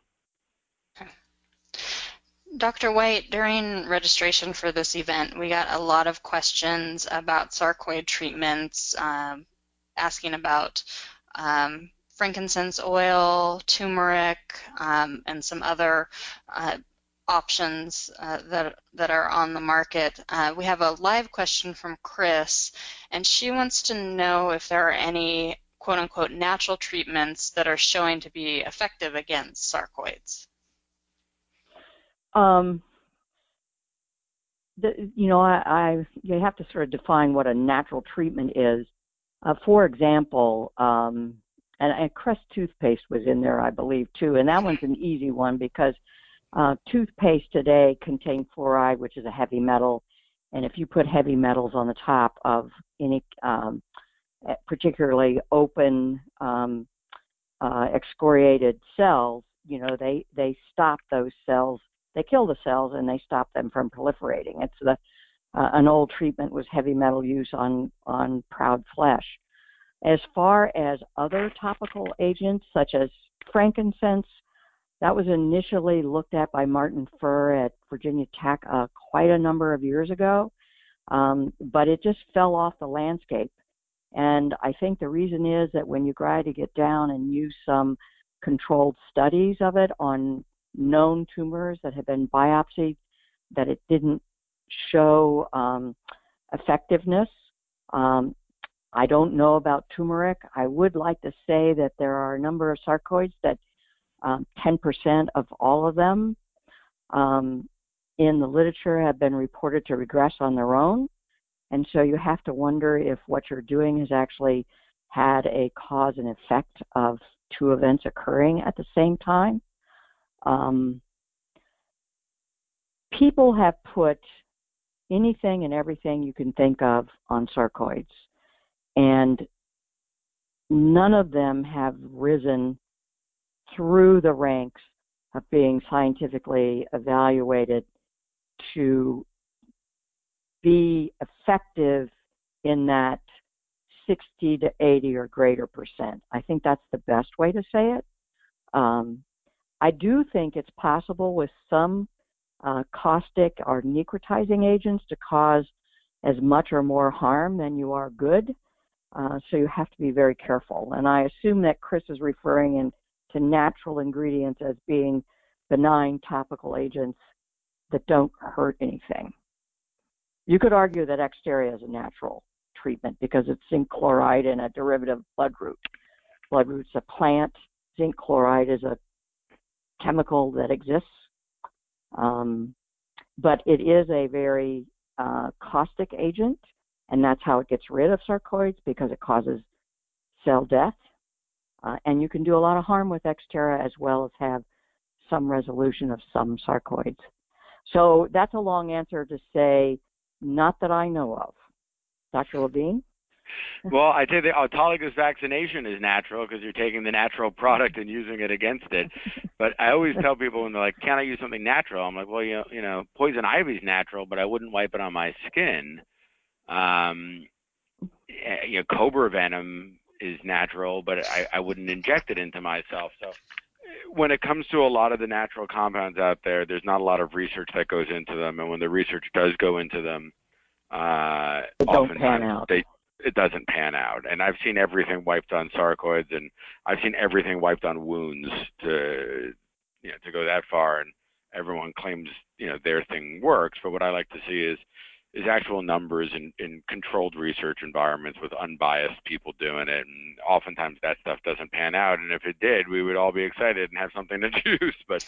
Dr. White, during registration for this event, we got a lot of questions about sarcoid treatments, um, asking about um, frankincense oil, turmeric, um, and some other uh, options uh, that that are on the market. Uh, we have a live question from Chris, and she wants to know if there are any quote unquote natural treatments that are showing to be effective against sarcoids. Um, the, you know, I, I you have to sort of define what a natural treatment is. Uh, for example, um, and, and Crest toothpaste was in there, I believe, too, and that one's an easy one because uh, toothpaste today contain fluoride, which is a heavy metal, and if you put heavy metals on the top of any, um, eh, particularly open um, uh, excoriated cells, you know, they they stop those cells they kill the cells and they stop them from proliferating. It's the uh, an old treatment was heavy metal use on on proud flesh. As far as other topical agents such as frankincense, that was initially looked at by Martin Furr at Virginia Tech uh, quite a number of years ago, um, but it just fell off the landscape. And I think the reason is that when you try to get down and use some controlled studies of it on known tumors that have been biopsied that it didn't show um, effectiveness. Um, I don't know about turmeric. I would like to say that there are a number of sarcoids that um, 10% of all of them um, in the literature have been reported to regress on their own. And so you have to wonder if what you're doing has actually had a cause and effect of two events occurring at the same time. Um, people have put anything and everything you can think of on sarcoids, and none of them have risen through the ranks of being scientifically evaluated to be effective in that 60 to 80 or greater percent. I think that's the best way to say it. Um, I do think it's possible with some uh, caustic or necrotizing agents to cause as much or more harm than you are good. Uh, so you have to be very careful. And I assume that Chris is referring in, to natural ingredients as being benign topical agents that don't hurt anything. You could argue that XXTERRA is a natural treatment because it's zinc chloride and a derivative of bloodroot. Bloodroot's a plant. Zinc chloride is a chemical that exists. Um, but it is a very uh, caustic agent, and that's how it gets rid of sarcoids because it causes cell death. Uh, and you can do a lot of harm with XXTERRA as well as have some resolution of some sarcoids. So that's a long answer to say, not that I know of. Dr. Levine? well, I think the autologous vaccination is natural because you're taking the natural product and using it against it. But I always tell people when they're like, "Can I use something natural?" I'm like, "Well, you know, you know, poison ivy is natural, but I wouldn't wipe it on my skin. Um, eh, you know, cobra venom is natural, but I, I wouldn't inject it into myself. So." when it comes to a lot of the natural compounds out there, there's not a lot of research that goes into them, and when the research does go into them, uh, oftentimes they it doesn't pan out. And I've seen everything wiped on sarcoids, and I've seen everything wiped on wounds to you know to go that far. And everyone claims you know their thing works, but what I like to see is is actual numbers in, in controlled research environments with unbiased people doing it. And oftentimes that stuff doesn't pan out. And if it did, we would all be excited and have something to choose. But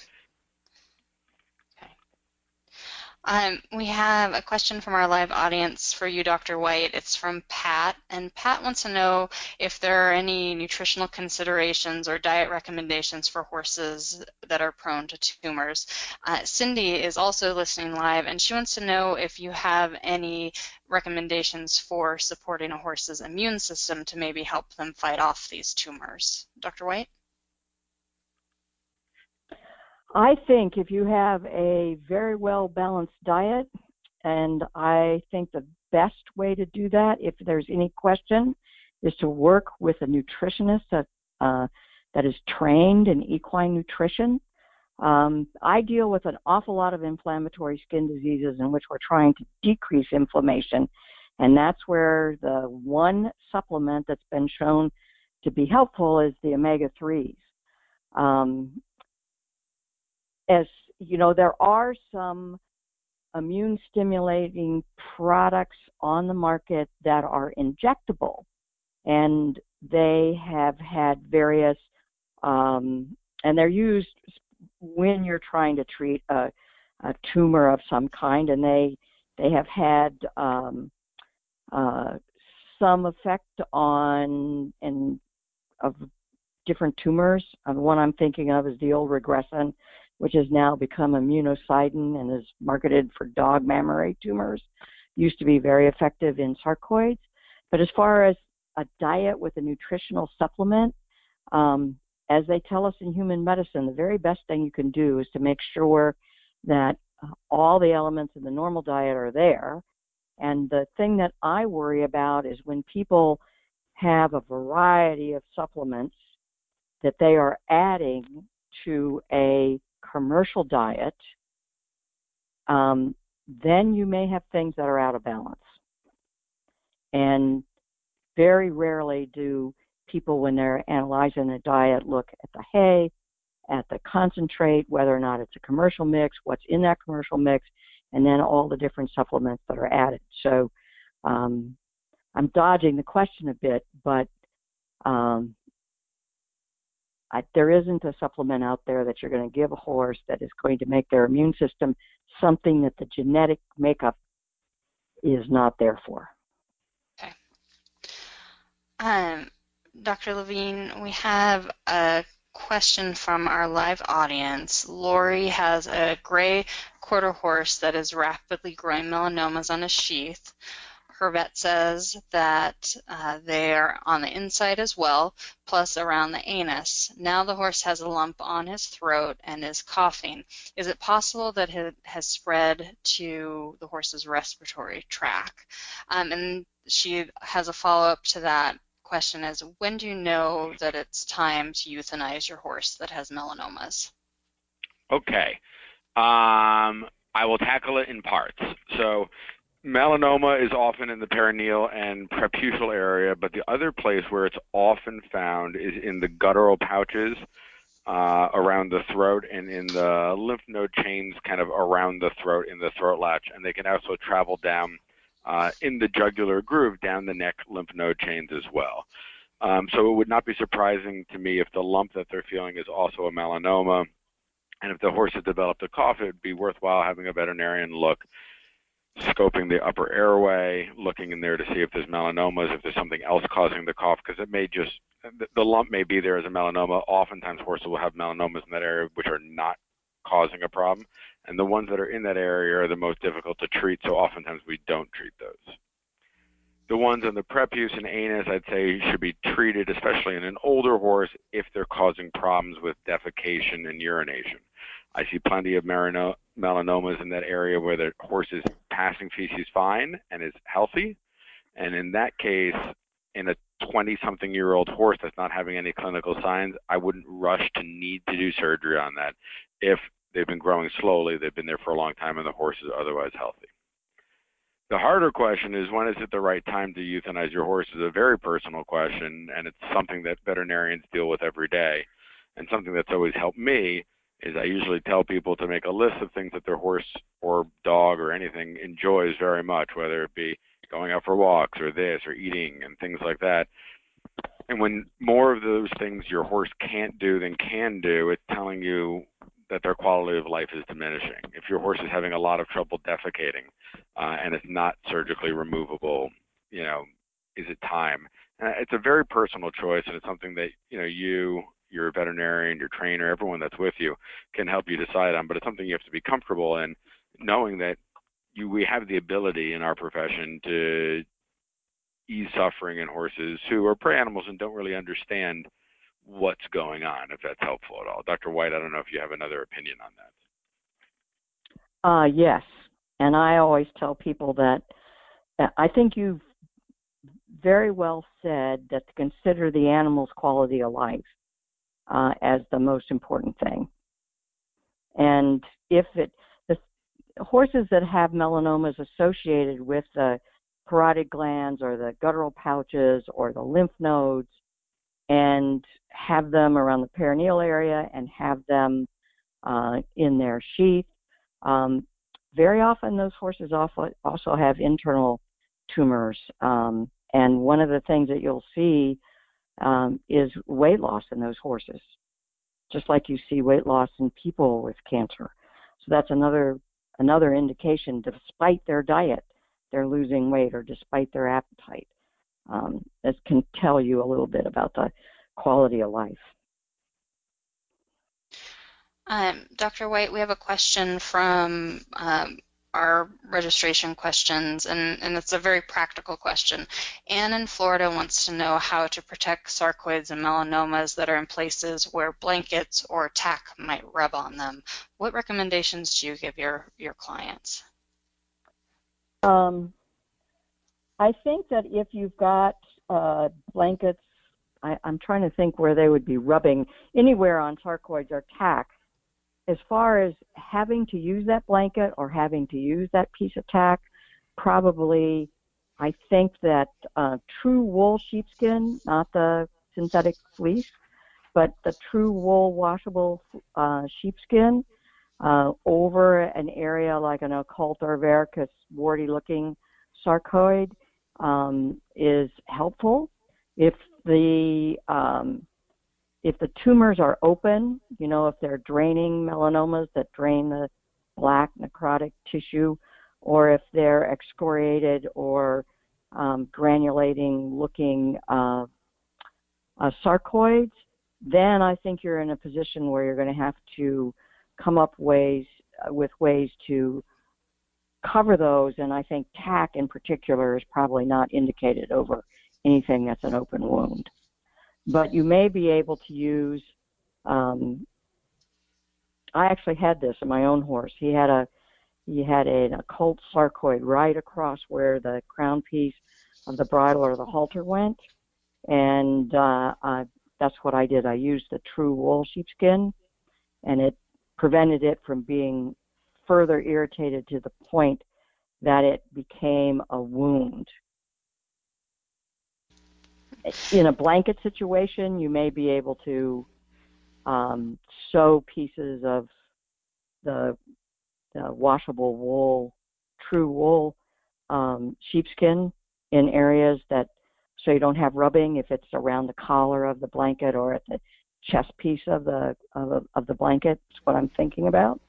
Um, we have a question from our live audience for you, Dr. White. It's from Pat, and Pat wants to know if there are any nutritional considerations or diet recommendations for horses that are prone to tumors. Uh, Cindy is also listening live, and she wants to know if you have any recommendations for supporting a horse's immune system to maybe help them fight off these tumors. Dr. White? I think if you have a very well balanced diet, and I think the best way to do that, if there's any question, is to work with a nutritionist that uh, that is trained in equine nutrition. Um, I deal with an awful lot of inflammatory skin diseases in which we're trying to decrease inflammation, and that's where the one supplement that's been shown to be helpful is the omega 3s. Um, as you know, there are some immune stimulating products on the market that are injectable and they have had various um, and they're used when you're trying to treat a, a, tumor of some kind and they they have had um, uh, some effect on and of different tumors. Uh, the one I'm thinking of is the old regressin, which has now become immunocidin and is marketed for dog mammary tumors. Used to be very effective in sarcoids. But as far as a diet with a nutritional supplement, um, as they tell us in human medicine, the very best thing you can do is to make sure that uh, all the elements in the normal diet are there. And the thing that I worry about is when people have a variety of supplements that they are adding to a commercial diet, um, then you may have things that are out of balance. And very rarely do people, when they're analyzing a diet, look at the hay, at the concentrate, whether or not it's a commercial mix, what's in that commercial mix, and then all the different supplements that are added. So um, I'm dodging the question a bit, but um, I, there isn't a supplement out there that you're going to give a horse that is going to make their immune system something that the genetic makeup is not there for. Okay. Um, Dr. Levine, we have a question from our live audience. Lori has a gray quarter horse that is rapidly growing melanomas on his sheath her says that uh, they are on the inside as well, plus around the anus. Now the horse has a lump on his throat and is coughing. Is it possible that it has spread to the horse's respiratory tract? Um, and she has a follow-up to that question is when do you know that it's time to euthanize your horse that has melanomas? Okay. Um, I will tackle it in parts. So Melanoma is often in the perineal and preputial area, but the other place where it's often found is in the guttural pouches uh, around the throat and in the lymph node chains kind of around the throat in the throat latch. And they can also travel down uh, in the jugular groove down the neck lymph node chains as well. Um, so it would not be surprising to me if the lump that they're feeling is also a melanoma. And if the horse has developed a cough, it would be worthwhile having a veterinarian look scoping the upper airway, looking in there to see if there's melanomas, if there's something else causing the cough, because it may just, the lump may be there as a melanoma. Oftentimes horses will have melanomas in that area which are not causing a problem. And the ones that are in that area are the most difficult to treat, so oftentimes we don't treat those. The ones in the prepuce and anus, I'd say, should be treated, especially in an older horse, if they're causing problems with defecation and urination. I see plenty of melanomas in that area where the horse is passing feces fine and is healthy. And in that case, in a 20 something year old horse that's not having any clinical signs, I wouldn't rush to need to do surgery on that if they've been growing slowly, they've been there for a long time, and the horse is otherwise healthy. The harder question is when is it the right time to euthanize your horse is a very personal question, and it's something that veterinarians deal with every day. And something that's always helped me is I usually tell people to make a list of things that their horse or dog or anything enjoys very much, whether it be going out for walks or this or eating and things like that. And when more of those things your horse can't do than can do, it's telling you that their quality of life is diminishing. If your horse is having a lot of trouble defecating uh, and it's not surgically removable, you know, is it time? It's a very personal choice, and it's something that you know you your veterinarian, your trainer, everyone that's with you can help you decide on. But it's something you have to be comfortable in, knowing that you we have the ability in our profession to ease suffering in horses who are prey animals and don't really understand what's going on. If that's helpful at all, Dr. White, I don't know if you have another opinion on that. Uh, yes, and I always tell people that I think you've very well said that to consider the animal's quality of life uh, as the most important thing. And if it, the horses that have melanomas associated with the parotid glands or the guttural pouches or the lymph nodes and have them around the perineal area and have them uh, in their sheath. Um, very often those horses also have internal tumors. Um, and one of the things that you'll see um, is weight loss in those horses, just like you see weight loss in people with cancer. So that's another another indication. Despite their diet, they're losing weight, or despite their appetite. Um, this can tell you a little bit about the quality of life. Um, Dr. White, we have a question from um, our registration questions, and, and it's a very practical question. Anne in Florida wants to know how to protect sarcoids and melanomas that are in places where blankets or tack might rub on them. What recommendations do you give your, your clients? Um, I think that if you've got uh, blankets, I, I'm trying to think where they would be rubbing anywhere on sarcoids or tack as far as having to use that blanket or having to use that piece of tack, probably I think that uh, true wool sheepskin, not the synthetic fleece, but the true wool washable uh, sheepskin uh, over an area like an occult or verrucous warty looking sarcoid um, is helpful. If the um, if the tumors are open, you know, if they're draining melanomas that drain the black necrotic tissue, or if they're excoriated or um, granulating looking uh, uh, sarcoids, then I think you're in a position where you're going to have to come up ways uh, with ways to cover those. And I think tack in particular is probably not indicated over anything that's an open wound but you may be able to use. Um, I actually had this in my own horse. He had a he had an occult sarcoid right across where the crown piece of the bridle or the halter went, and uh, I, that's what I did. I used the true wool sheepskin, and it prevented it from being further irritated to the point that it became a wound in a blanket situation, you may be able to um, sew pieces of the, the, washable wool, true wool um, sheepskin in areas that so you don't have rubbing if it's around the collar of the blanket or at the chest piece of the of, of the blanket. Is what I'm thinking about.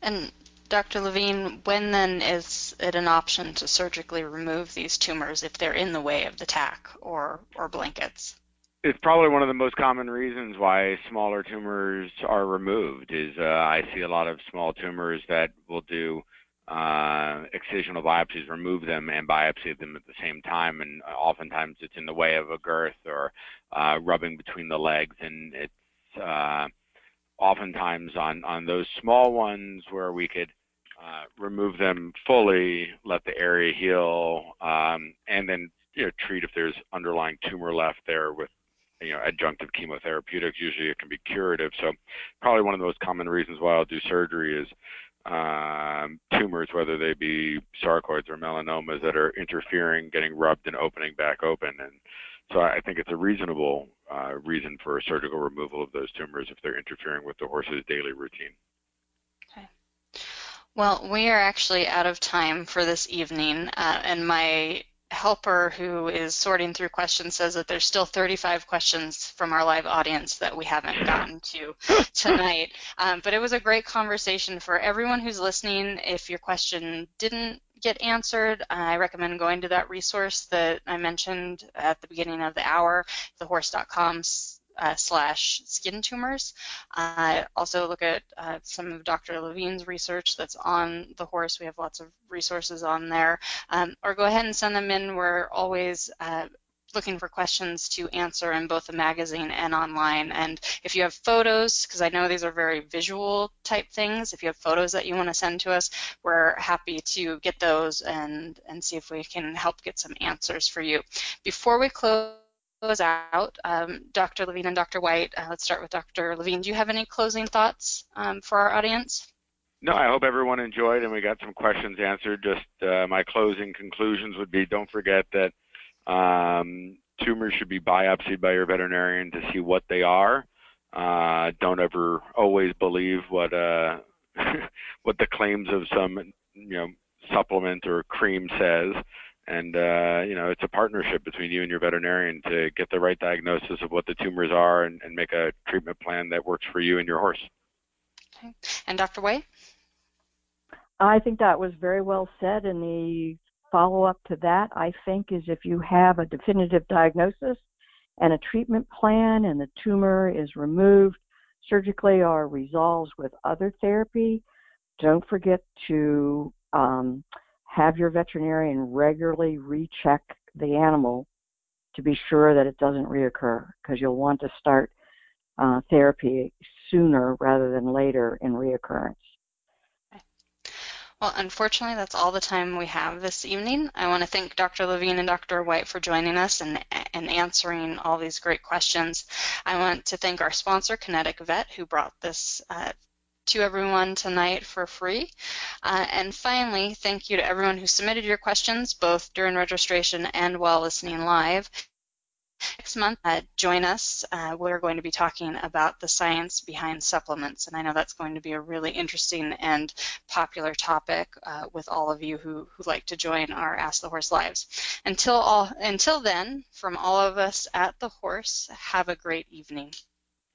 And Dr. Levine, when then is it an option to surgically remove these tumors if they're in the way of the tack or, or blankets? It's probably one of the most common reasons why smaller tumors are removed. Is uh, I see a lot of small tumors that will do uh, excisional biopsies, remove them, and biopsy them at the same time, and oftentimes it's in the way of a girth or uh, rubbing between the legs, and it's uh, oftentimes on on those small ones where we could uh, remove them fully, let the area heal, um, and then you know treat if there's underlying tumor left there with you know adjunctive chemotherapeutics. Usually it can be curative. So probably one of the most common reasons why I'll do surgery is um, tumors, whether they be sarcoids or melanomas that are interfering, getting rubbed and opening back open. And so I think it's a reasonable uh, reason for a surgical removal of those tumors if they're interfering with the horse's daily routine. Well, we are actually out of time for this evening, uh, and my helper who is sorting through questions says that there's still 35 questions from our live audience that we haven't gotten to tonight. Um, but it was a great conversation for everyone who's listening. If your question didn't get answered, I recommend going to that resource that I mentioned at the beginning of the hour, thehorse.com uh, slash skin tumors. Uh, also look at uh, some of Dr. Levine's research that's on the horse. We have lots of resources on there. Um, or go ahead and send them in. We're always uh, looking for questions to answer in both the magazine and online. And if you have photos, because I know these are very visual type things, if you have photos that you want to send to us, we're happy to get those and, and see if we can help get some answers for you. Before we close out, um, Dr. Levine and Dr. White, uh, let's start with Dr. Levine. Do you have any closing thoughts um, for our audience? No, I hope everyone enjoyed and we got some questions answered. Just uh, my closing conclusions would be don't forget that um, tumors should be biopsied by your veterinarian to see what they are. Uh, don't ever always believe what uh, what the claims of some you know supplement or cream says. And uh, you know it's a partnership between you and your veterinarian to get the right diagnosis of what the tumors are and, and make a treatment plan that works for you and your horse. Okay. And Dr. White? I think that was very well said, and the follow up to that, I think, is if you have a definitive diagnosis and a treatment plan and the tumor is removed surgically or resolves with other therapy, don't forget to um, have your veterinarian regularly recheck the animal to be sure that it doesn't reoccur because you'll want to start uh, therapy sooner rather than later in reoccurrence. Well, unfortunately, that's all the time we have this evening. I want to thank Dr. Levine and Dr. White for joining us and, and answering all these great questions. I want to thank our sponsor, Kinetic Vet, who brought this uh, to everyone tonight for free. Uh, and finally, thank you to everyone who submitted your questions, both during registration and while listening live. Next month, uh, join us. Uh, we're going to be talking about the science behind supplements, and I know that's going to be a really interesting and popular topic uh, with all of you who, who like to join our Ask the Horse Lives. Until all, until then, from all of us at the Horse, have a great evening.